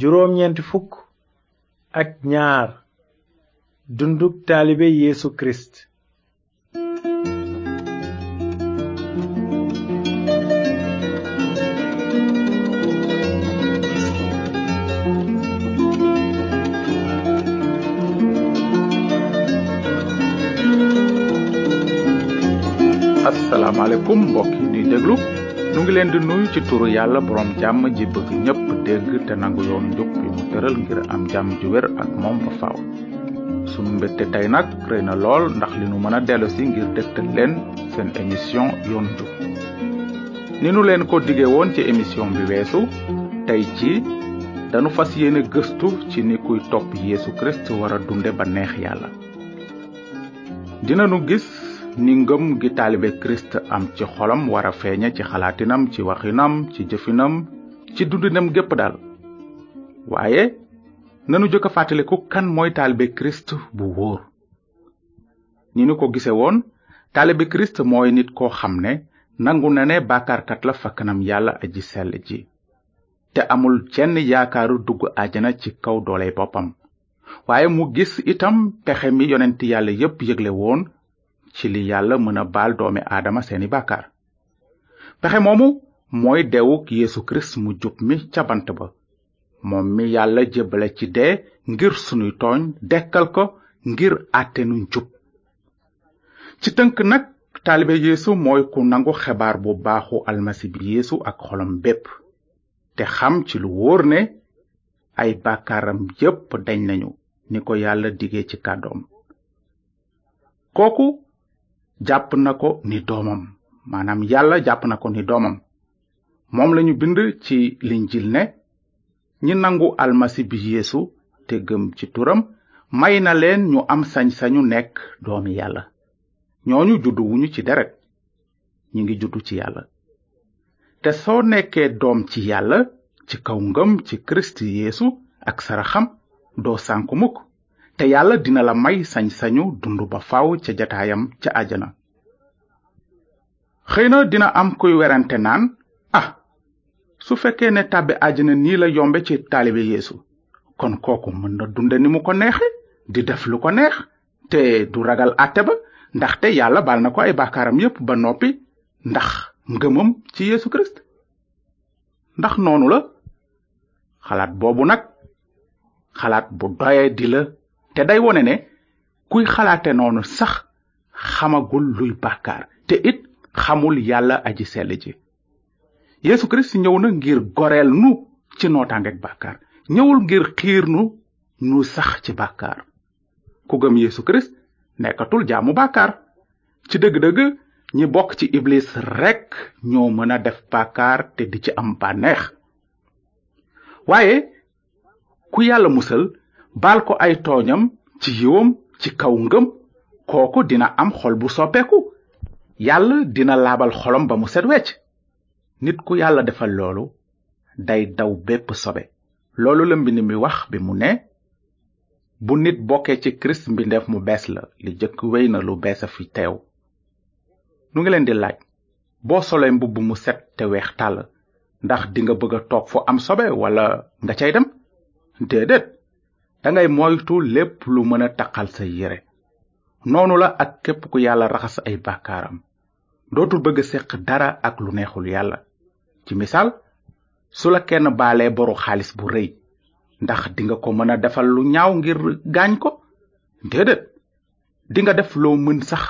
juróom-ñeenti fukk ak ñaar dunduk taalibe Yeesu Kirist asalaamaaleykum mbokk yi ñuy déglu nu ngi leen di nuyu ci turu yàlla boroom jàmm ji bëgg ñépp dégg te nangu yoonu njub bi mu tëral ngir am jàmm ju wér ak moom ba faaw sunu mbégte tey nag rëy na lool ndax li nu mën a dellu si ngir dégtal leen seen émission yoonu njub ni nu leen ko dige woon ci émission bi weesu tey ci danu fas yéene gëstu ci ni kuy topp Yeesu Kirist war a dunde ba neex yàlla dinanu gis ni ngëm gi taalibe kirist am ci xolam war a feeñe ci xalaatinam ci waxinam ci jëfinam ci dundinam gépp daal waaye nanu jëkk a fàttaliku kan mooy taalibe kirist bu wóor ñi ni ko gise woon taalibe kirist mooy nit koo xam ne nangu na ne bàkkaarkat la fa kanam yàlla aji sell ji te amul jenn yaakaaru dugg àjjana ci kaw dooley boppam waaye mu gis itam pexe mi yonent yàlla yépp yëgle woon ci li yàlla mën a baal doomi aadama seeni bàkkaar pexe moomu mooy deewuk yeesu kirist mu jub mi ca bant ba moom mi yàlla jébbale ci dee ngir sunuy tooñ dekkal ko ngir àtte nu njub ci tënk nag taalibe yeesu mooy ku nangu xebaar bu baaxu almasi bi yeesu ak xolam bépp te xam ci lu wóor ne ay bàkkaaram yépp dañ nañu ni ko yàlla dige ci kàddoom kooku jàpp na ko ni doomam maanaam yàlla jàpp na ko ni doomam moom lañu bind ci linjil ne ñi nangu almasi bi yeesu te gëm ci turam may na leen ñu am sañ-sañu nekk doomi yàlla ñooñu juddu wuñu ci deret ñu ngi juddu ci yàlla te soo nekkee doom ci yàlla ci kaw ngëm ci kirist yeesu ak saraxam doo sànku mukk te yàlla dina la may sañ-sañu dund ba faw ca jataayam ca àjjana xëy na dina am kuy werante naan ah su fekkee ne tàbbi àjjana nii la yombe ci taalibe yeesu kon kooku mën na dunde ni mu ko neexe di def lu ko neex te du ragal àtte ba ndaxte yàlla baal na ko ay bàkkaaram yépp ba noppi ndax ngëmam ci Yeesu Kirist ndax noonu la xalaat boobu nag xalaat bu doye di la te day wone ne kuy xalaate noonu sax xamagul luy bàkkaar te it xamul yàlla aji sell ji Yeesu Kirist ñëw na ngir goreel nu ci nootaangeg bàkkaar ñëwul ngir xiir nu nu sax ci bàkkaar ku gëm Yeesu Kirist nekkatul jaamu bàkkaar ci dëgg-dëgg ñi bokk ci iblis rekk ñoo mën a def bàkkaar te di ci am bànneex waaye ku yàlla musal baal ko ay tooñam ci yiwam ci kaw ngëm kooku dina am xol bu soppeeku yàlla dina laabal xolom ba mu set wecc nit ku yàlla defal loolu day daw bépp sobe loolu la mbind mi wax bi mu ne bu nit bokkee ci kirist mbindeef mu bees la li jëkk wéy na lu bees a fi teew nu ngi leen di laaj boo solee mbubb mu set te weex tàll ndax dinga bëgg a toog fu am sobe walla nga cay dem déedéet dangay moytu lépp lu mën a taqal sa yére noonu la ak képp ku yàlla raxas ay bàkkaaram dootul bëgg a seq dara ak lu neexul yàlla ci misaal su la kenn baalee boru xaalis bu rëy ndax dinga ko mën a defal lu ñaaw ngir gaañ ko déedéet dinga def loo mën sax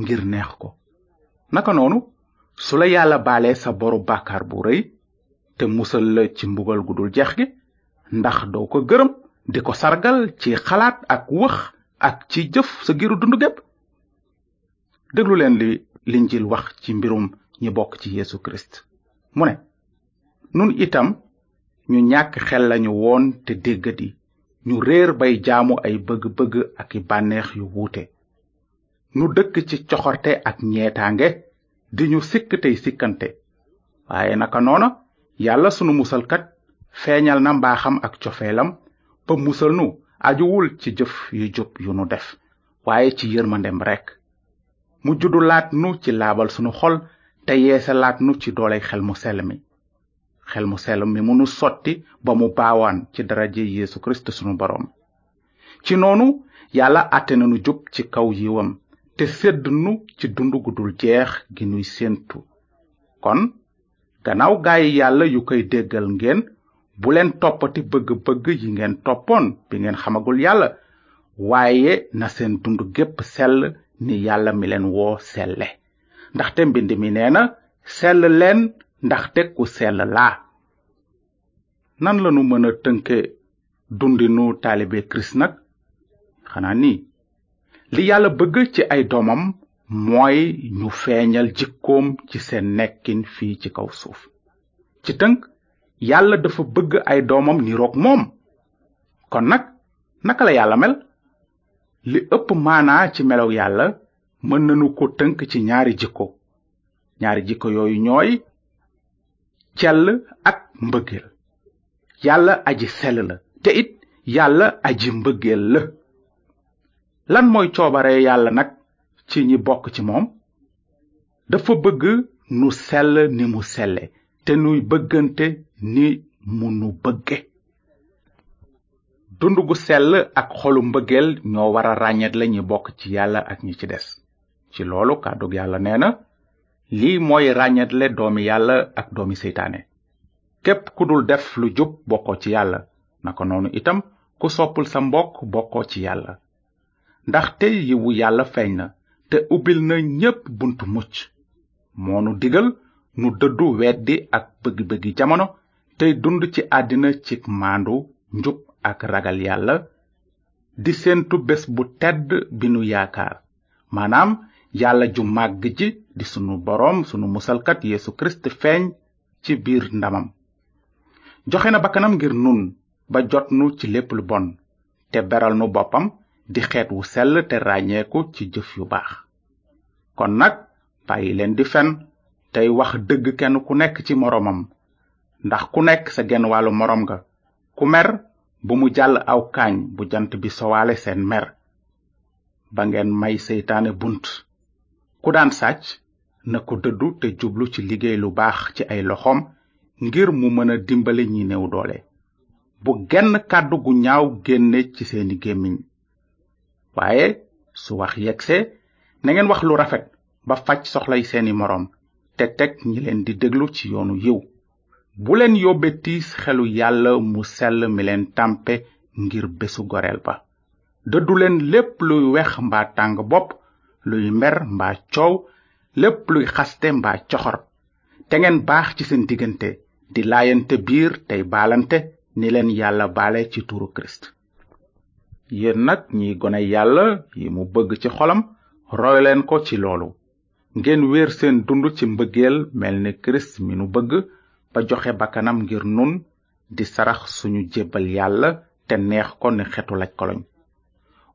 ngir neex ko naka noonu su la yàlla baalee sa boru bàkkaar bu rëy te musal la ci mbugal gu dul jeex gi ndax doo ko gërëm di ko sargal ci xalaat ak wax ak ci jëf sa giru dund gépp déglu leen li linjil wax ci mbirum ñi bokk ci yeesu kirist mu ne nun itam ñu ñàkk xel lañu woon te déggadi ñu réer bay jaamu ay bëgg-bëgg ak i bànneex yu wuute nu dëkk ci coxorte ak ñeetaange di ñu sikk tey sikkante waaye naka noona yàlla sunu musalkat feeñal na mbaaxam ak cofeelam ba musal nu ajuwul ci jëf yu jub yu nu def waaye ci yërmandem rekk mu juddu laat nu ci laabal sunu xol te yeesa laat nu ci dooley xel mu sell mi xel mu sell mi munu sotti ba mu baawaan ci daraje yeesu kirist sunu boroom ci noonu yàlla àtte na nu jub ci kaw yiwam te sedd nu ci dund gu dul jeex gi nuy séentu kon gannaaw gaayi yàlla yu koy déggal ngeen bu leen toppati bëgg-bëgg yi ngeen toppoon bi ngeen xamagul yàlla waaye na seen dund gépp sell ni yàlla mi leen woo selle ndaxte mbind mi nee na sell leen ndaxte ku sell laa nan lanu mën a tënke dundinu taalibe kirist nag xanaa nii li yàlla bëgg ci ay doomam mooy ñu feeñal jikkoom ci seen nekkin fii ci kaw suuf ci tënk yàlla dafa bëgg ay doomam niroog moom kon nag naka la yàlla mel li ëpp maanaa ci melow yàlla mën nañu ko tënk ci ñaari jikko ñaari jikko yooyu ñooy cell ak mbëggeel yàlla aji sell la te it yàlla aji mbëggeel la lan mooy coobare yàlla nag ci ñi bokk ci moom dafa bëgg nu sell ni mu selle te nuy bëggante ni mu nu bëgge dund gu sell ak xolu mbëggeel ñoo war a ràññet la ñi bokk ci yàlla ak ñi ci des ci loolu kàddug yàlla nee na lii mooy ràññetle doomi yàlla ak doomi seytaane képp ku dul def lu jub bokkoo ci yàlla naka noonu itam ku soppul sa mbokk bokkoo ci yàlla ndaxte yiwu yàlla feeñ na te ubbil na ñépp buntu mucc moo nu digal nu dëddu weddi ak bëgg-bëggi jamono tey dund ci àddina ci maandu njub ak ragal yàlla di séentu bés bu tedd bi nu yaakaar maanaam yàlla ju màgg ji di sunu boroom sunu musalkat yeesu kirist feeñ ci biir ndamam joxe na bakkanam ngir nun ba jot nu ci lépp lu bon te beral nu boppam di xeet wu sell te ràññeeku ci jëf yu baax kon nag bàyyi leen di fen tey wax dëgg kenn ku nekk ci moroomam ndax ku nekk sa genn wàllu moroom nga ku mer bu mu jàll aw kaañ bu jant bi sowaale seen mer ba ngeen may seytaane bunt ku daan sàcc na ko dëddu te jublu ci liggéey lu baax ci ay loxoom ngir mu mën a dimbale ñi néew doole bu genn kàddu gu ñaaw génne ci seeni gémmiñ waaye su wax yegsee na ngeen wax lu rafet ba faj soxlay seeni moroom te teg ñi leen di déglu ci yoonu yiw bu leen yóbbe tiis xelu yàlla mu sell mi leen tàmpe ngir bésu goreel ba dëddu leen lépp luy wex mbaa tàng bopp luy mer mbaa coow lépp luy xaste mbaa coxor te ngeen baax ci seen diggante di laayante biir tey baalante ni leen yàlla baale ci turu kirist yéen nag ñi gone yàlla yi mu bëgg ci xolam roy leen ko ci loolu ngeen wéer seen dund ci mbëggeel mel ni kirist mi nu bëgg ba joxe bakkanam ngir nun di sarax suñu jébbal yàlla te neex ko ne xetu laj koloñ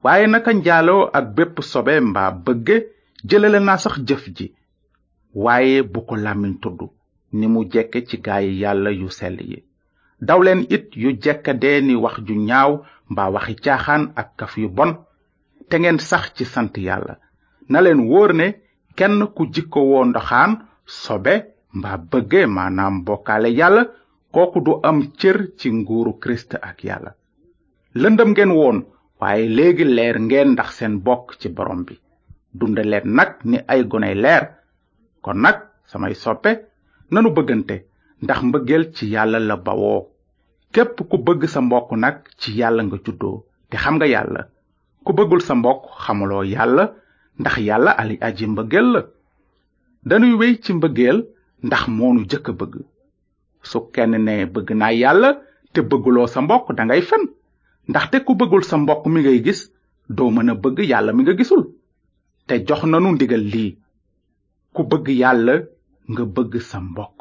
waaye naka njaaloo ak bépp sobe mbaa bëgge jëlale naa sax jëf ji waaye bu ko làmmiñ tudd ni mu jekke ci gaay yàlla yu sell yi dawleen it yu jekka dee ni wax ju ñaaw mbaa waxi caaxaan ak kaf yu bon te ngeen sax ci sant yàlla na leen wóor ne kenn ku jikko woo ndoxaan sobe mbaa bëgge maanaam bokkaale yàlla kooku du am cër ci nguuru kirist ak yàlla lëndëm ngeen woon waaye léegi leer ngeen ndax seen bokk ci borom bi dunde leen nag ni ay goney leer kon nag samay soppe nanu bëggante ndax mbëggeel ci yàlla la bawoo képp ku bëgg sa mbokk nag ci yàlla nga juddoo te xam nga yàlla ku bëggul sa mbokk xamuloo yàlla ndax yàlla ali aji mbëggeel la dañuy wéy ci mbëggeel ndax moonu jëkk a bëgg su kenn ne bëgg naa yàlla te bëgguloo sa mbokk dangay fen ndaxte ku bëggul sa mbokk mi ngay gis doo mën a bëgg yàlla mi nga gisul te jox nanu ndigal lii ku bëgg yàlla nga bëgg sa mbokk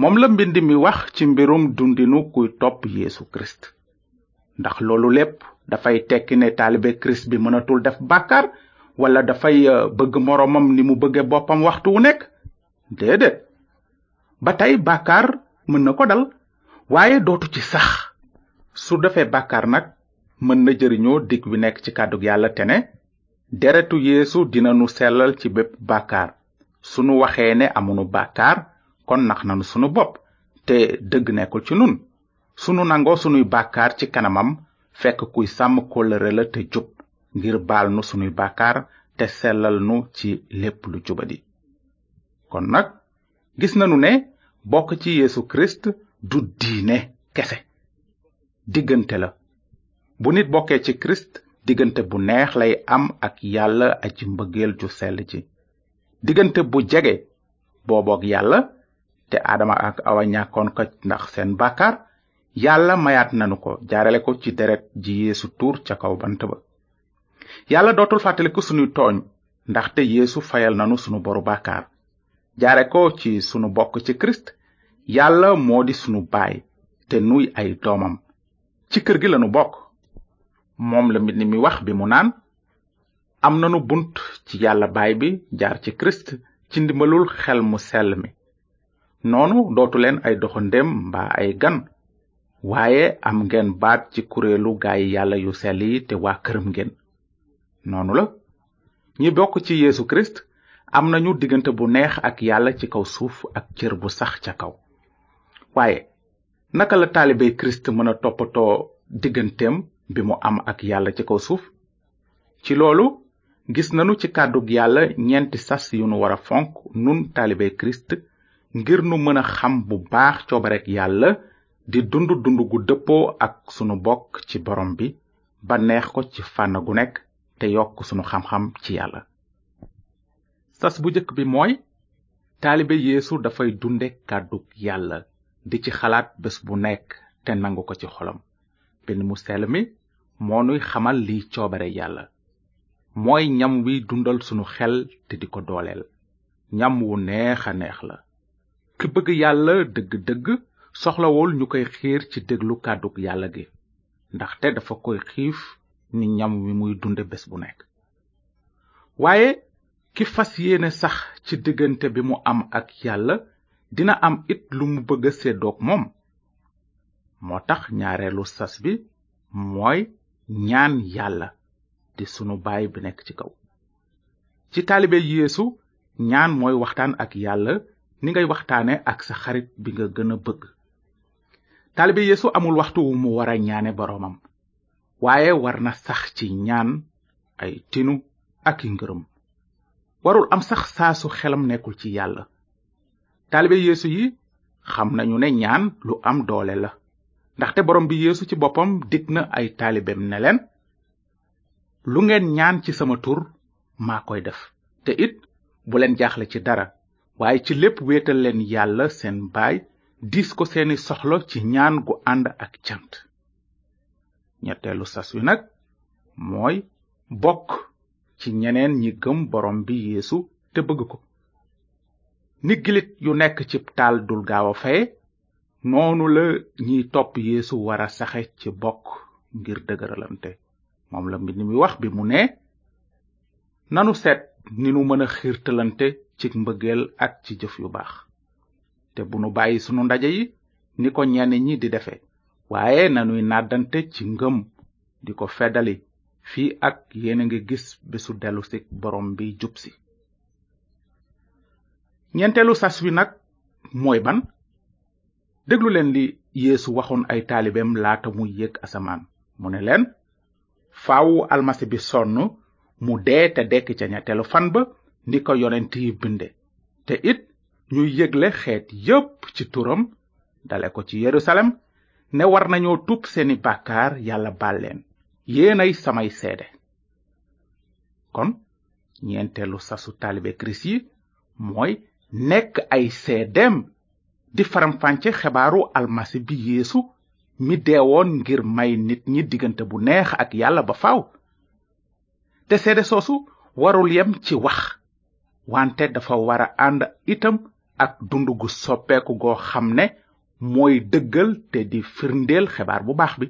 moom la mbind mi wax ci mbirum dundinu kuy topp yeesu kirist ndax loolu lépp dafay tekki ne taalibe kirist bi mënatul def bàkkaar wala dafay euh, bëgg moroomam ni mu bëgge boppam waxtu wu nekk déedéet ba tey bàkkaar mën na ko dal waaye dootu ci sax su defee bàkkaar nag mën na jëriñoo dig bi nekk ci kàddug yàlla te ne deretu yeesu dina nu sellal ci bépp bàkkaar sunu waxee ne amunu bàkkaar kon nax nanu sunu bopp te dëgg nekkul ci nun sunu nangoo sunuy bàkkaar ci kanamam fekk kuy sàmm kóllëre la te jub ngir baal nu sunuy bàkkaar te sellal nu ci lépp lu jubadi kon nag gis nanu ne bokk ci Yeesu Kirist du diine kese diggante la bu nit bokkee ci Kirist diggante bu neex lay am ak yàlla aji mbëggeel ju sell ci diggante bu jege boobook yàlla te aadama ak awa ñàkkoon ko ndax seen bàkkaar yàlla mayaat nanu ko jaarale ko ci deret ji yeesu tuur ca kaw bant ba yàlla dootul fàttaliku sunuy tooñ ndaxte yéesu fayal nanu sunu boru bàkkaar jaare ko ci sunu bokk ci kirist yàlla moo di sunu baay te nuy ay doomam ci kër gi lanu bokk moom la mbind mi wax bi mu naan am nanu bunt ci yàlla baay bi jaar ci kirist ci ndimbalul xel mu sell mi noonu dootu leen ay doxandéem mbaa ay gan waaye am ngeen baat ci kuréelu gaay yàlla yu sell yi te waa këram ngeen noonu la ñi bokk ci yeesu kirist am nañu diggante bu neex ak yàlla ci kaw suuf ak cër bu sax ca kaw waaye naka la taalibe kirist mën a toppatoo digganteem bi mu am ak yàlla ci kaw suuf ci loolu gis nanu ci kàddug yàlla ñeenti sas yu nu war a fonk nun taalibe kirist ngir nu mën a xam bu baax coobareg yàlla di dund dund gu dëppoo ak sunu bokk ci borom bi ba neex ko ci fànn gu nekk te yokk sunu xam-xam ci yàlla sas bu jëkk bi mooy taalibe yeesu dafay dunde kàddug yàlla di ci xalaat bés bu nekk te nangu ko ci xolam mbind mu sell mi moo nuy xamal liy coobare yàlla mooy ñam wiy dundal sunu xel te di ko dooleel ñam wu neex a neex la ki bëgg yàlla dëgg-dëgg soxlawul ñu koy xiir ci déglu kàddu yàlla gi ndaxte dafa koy xiif ni ñam wi muy dunde bés bu nekk waaye ki fas yéene sax ci diggante bi mu am ak yàlla dina am it lu mu bëgg a séddoog moom moo tax ñaareelu sas bi mooy ñaan yàlla di sunu baay bi nekk ci kaw ci taalibe yeesu ñaan mooy waxtaan ak yàlla ni ngay waxtaane ak sa xarit bi nga gën a bëgg taalibe yeesu amul waxtu wu mu war a ñaane boroomam waaye war na sax ci ñaan ay tinu ak i ngërëm warul am sax saa su xelam nekkul ci yàlla taalibe yeesu yi xam nañu ne ñaan lu am doole la ndaxte borom bi yeesu ci boppam dig na ay taalibeem ne leen lu ngeen ñaan ci sama tur maa koy def te it bu leen jaaxle ci dara waaye ci lépp wéetal leen yàlla seen baay diis ko seeni soxla ci ñaan gu ànd ak cant ñetteelu sas wi nag mooy bokk ci ñeneen ñi gëm borom bi yeesu te bëgg ko ni gilit yu nekk ci taal dul gaaw a fay noonu la ñiy topp yeesu war a saxe ci bokk ngir dëgëralante moom la mbind mi wax bi mu ne nanu seet ni nu mën a xiirtalante ci mbëggeel ak ci jëf yu baax te bu nu bàyyi sunu ndaje yi ni ko ñenn ñi di defe waaye nanuy nàddante ci ngëm di ko feddali fii ak yéena ngi gis bésu dellusik borom bi jub si ñeenteelu sas wi nag mooy ban déglu leen li yéesu waxoon ay taalibeem laata muy yéeg asamaan mu ne leen faaw almasi bi sonn mu dee te dekk ca ñetteelu fan ba ni ko yonent yi binde te it ñuy yëgle xeet yépp ci turam dale ko ci yerusalem ne war nañoo tuub seeni bàkkaar yàlla baal leen yéenay samay seede kon ñeenteelu sasu taalibe kirist yi mooy nekk ay seedeem di faramfànce xebaaru almasi bi yeesu mi deewoon ngir may nit ñi diggante bu neex ak yàlla ba faw te seede soosu warul yem ci wax wante dafa war a ànd itam ak dund gu soppeeku goo xam ne mooy dëggal te di firndeel xebaar bu baax bi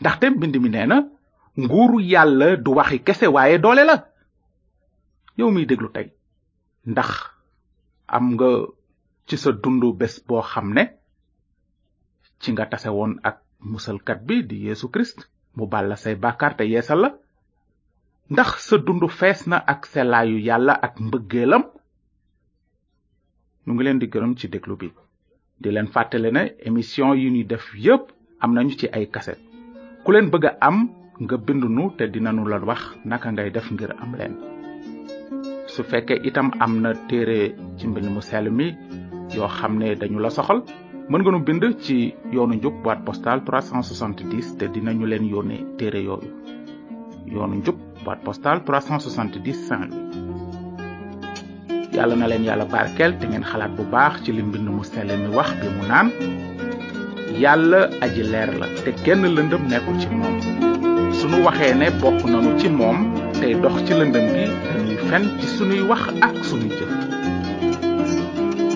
ndaxte mbind mi nee na nguuru yàlla du waxi kese waaye doole la yow miy déglu tey ndax am nga ci sa dundu bés boo xam ne ci nga tase woon ak musalkat bi di Yesu Christ mu baal la say bàkkaar te yeesal la ndax sa dund fees na ak selaayu yàlla ak mbëggeelam nu ngi leen di gërëm ci déglu bi di leen fàttale ne émission yi ñuy def yépp am nañu ci ay kaset ku leen bëgg a am nga bind nu te dinanu la wax naka ngay def ngir am leen su fekkee itam am na téere ci mbind mu sell mi yoo xam ne dañu la soxal mën nga nu bind ci yoonu njub boîte postale 370 te dinañu leen yónnee téere yooyu yoonu njub boîte postale 370 Saint-Louis yàlla na leen yàlla barkeel te ngeen xalaat bu baax ci li mbind mu sell mi wax bi mu naan yàlla aji leer la te kenn lëndëm nekkul ci moom sunu waxee ne bokk nanu ci moom tey dox ci lëndëm gi dañuy fen ci sunuy wax ak sunuy jëf